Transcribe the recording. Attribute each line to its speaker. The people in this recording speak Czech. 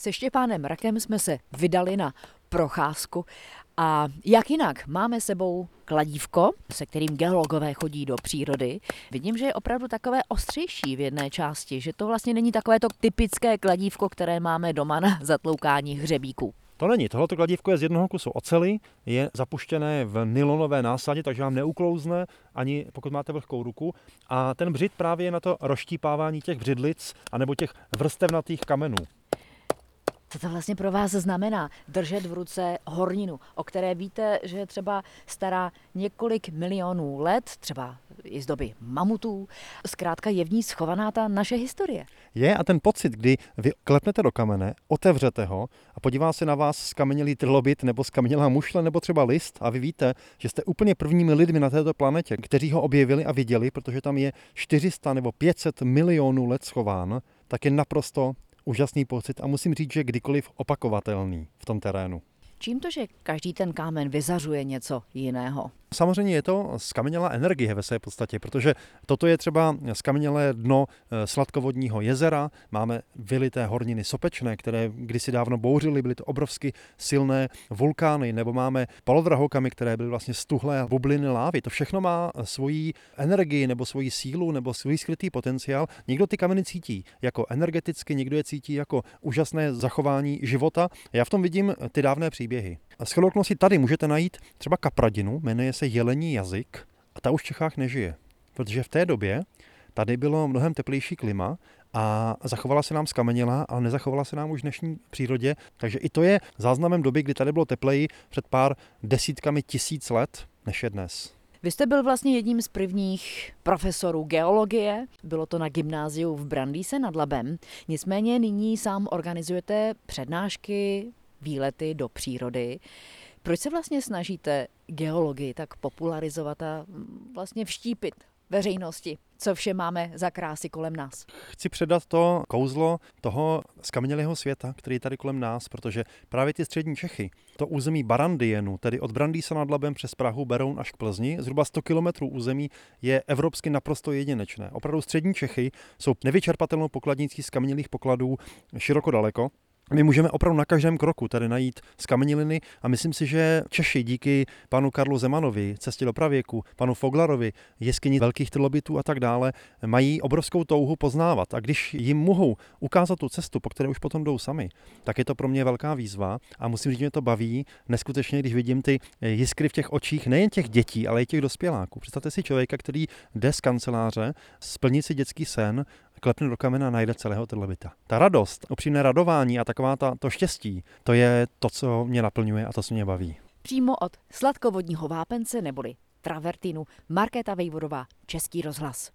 Speaker 1: Se Štěpánem Rakem jsme se vydali na procházku a jak jinak, máme sebou kladívko, se kterým geologové chodí do přírody. Vidím, že je opravdu takové ostřejší v jedné části, že to vlastně není takové to typické kladívko, které máme doma na zatloukání hřebíků.
Speaker 2: To není. Tohleto kladívko je z jednoho kusu oceli, je zapuštěné v nylonové násadě, takže vám neuklouzne, ani pokud máte vlhkou ruku. A ten břid právě je na to rozštípávání těch břidlic anebo těch vrstevnatých kamenů.
Speaker 1: Co to vlastně pro vás znamená držet v ruce horninu, o které víte, že je třeba stará několik milionů let, třeba i z doby mamutů. Zkrátka je v ní schovaná ta naše historie.
Speaker 2: Je a ten pocit, kdy vy klepnete do kamene, otevřete ho a podívá se na vás skamenělý trilobit nebo skamenělá mušle nebo třeba list a vy víte, že jste úplně prvními lidmi na této planetě, kteří ho objevili a viděli, protože tam je 400 nebo 500 milionů let schován, tak je naprosto úžasný pocit a musím říct, že kdykoliv opakovatelný v tom terénu.
Speaker 1: Čím to, že každý ten kámen vyzařuje něco jiného?
Speaker 2: Samozřejmě je to skamenělá energie ve své podstatě, protože toto je třeba skamenělé dno eh, sladkovodního jezera, máme vylité horniny sopečné, které kdysi dávno bouřily, byly to obrovsky silné vulkány, nebo máme polodrahokamy, které byly vlastně stuhlé bubliny lávy. To všechno má svoji energii nebo svoji sílu nebo svůj skrytý potenciál. Někdo ty kameny cítí jako energeticky, někdo je cítí jako úžasné zachování života. Já v tom vidím ty dávné příběhy. A s tady můžete najít třeba kapradinu, jmenuje se jelení jazyk a ta už v Čechách nežije. Protože v té době tady bylo mnohem teplejší klima a zachovala se nám skameněla, ale nezachovala se nám už v dnešní přírodě. Takže i to je záznamem doby, kdy tady bylo tepleji před pár desítkami tisíc let, než je dnes.
Speaker 1: Vy jste byl vlastně jedním z prvních profesorů geologie, bylo to na gymnáziu v Brandýse nad Labem. Nicméně nyní sám organizujete přednášky, výlety do přírody. Proč se vlastně snažíte geologii tak popularizovat a vlastně vštípit veřejnosti, co vše máme za krásy kolem nás.
Speaker 2: Chci předat to kouzlo toho skamenělého světa, který je tady kolem nás, protože právě ty střední Čechy, to území Barandienu, tedy od Brandýsa nad Labem přes Prahu, Beroun až k Plzni, zhruba 100 kilometrů území je evropsky naprosto jedinečné. Opravdu střední Čechy jsou nevyčerpatelnou pokladnicí skamenělých pokladů široko daleko my můžeme opravdu na každém kroku tady najít skameniliny a myslím si, že Češi díky panu Karlu Zemanovi, cestě do pravěku, panu Foglarovi, jeskyni velkých trilobitů a tak dále, mají obrovskou touhu poznávat. A když jim mohou ukázat tu cestu, po které už potom jdou sami, tak je to pro mě velká výzva a musím říct, že mě to baví neskutečně, když vidím ty jiskry v těch očích nejen těch dětí, ale i těch dospěláků. Představte si člověka, který jde z kanceláře, splnit si dětský sen klepne do kamena a najde celého trilobita. Ta radost, upřímné radování a taková ta, to štěstí, to je to, co mě naplňuje a to, co mě baví.
Speaker 1: Přímo od sladkovodního vápence neboli travertinu Markéta Vejvodová, Český rozhlas.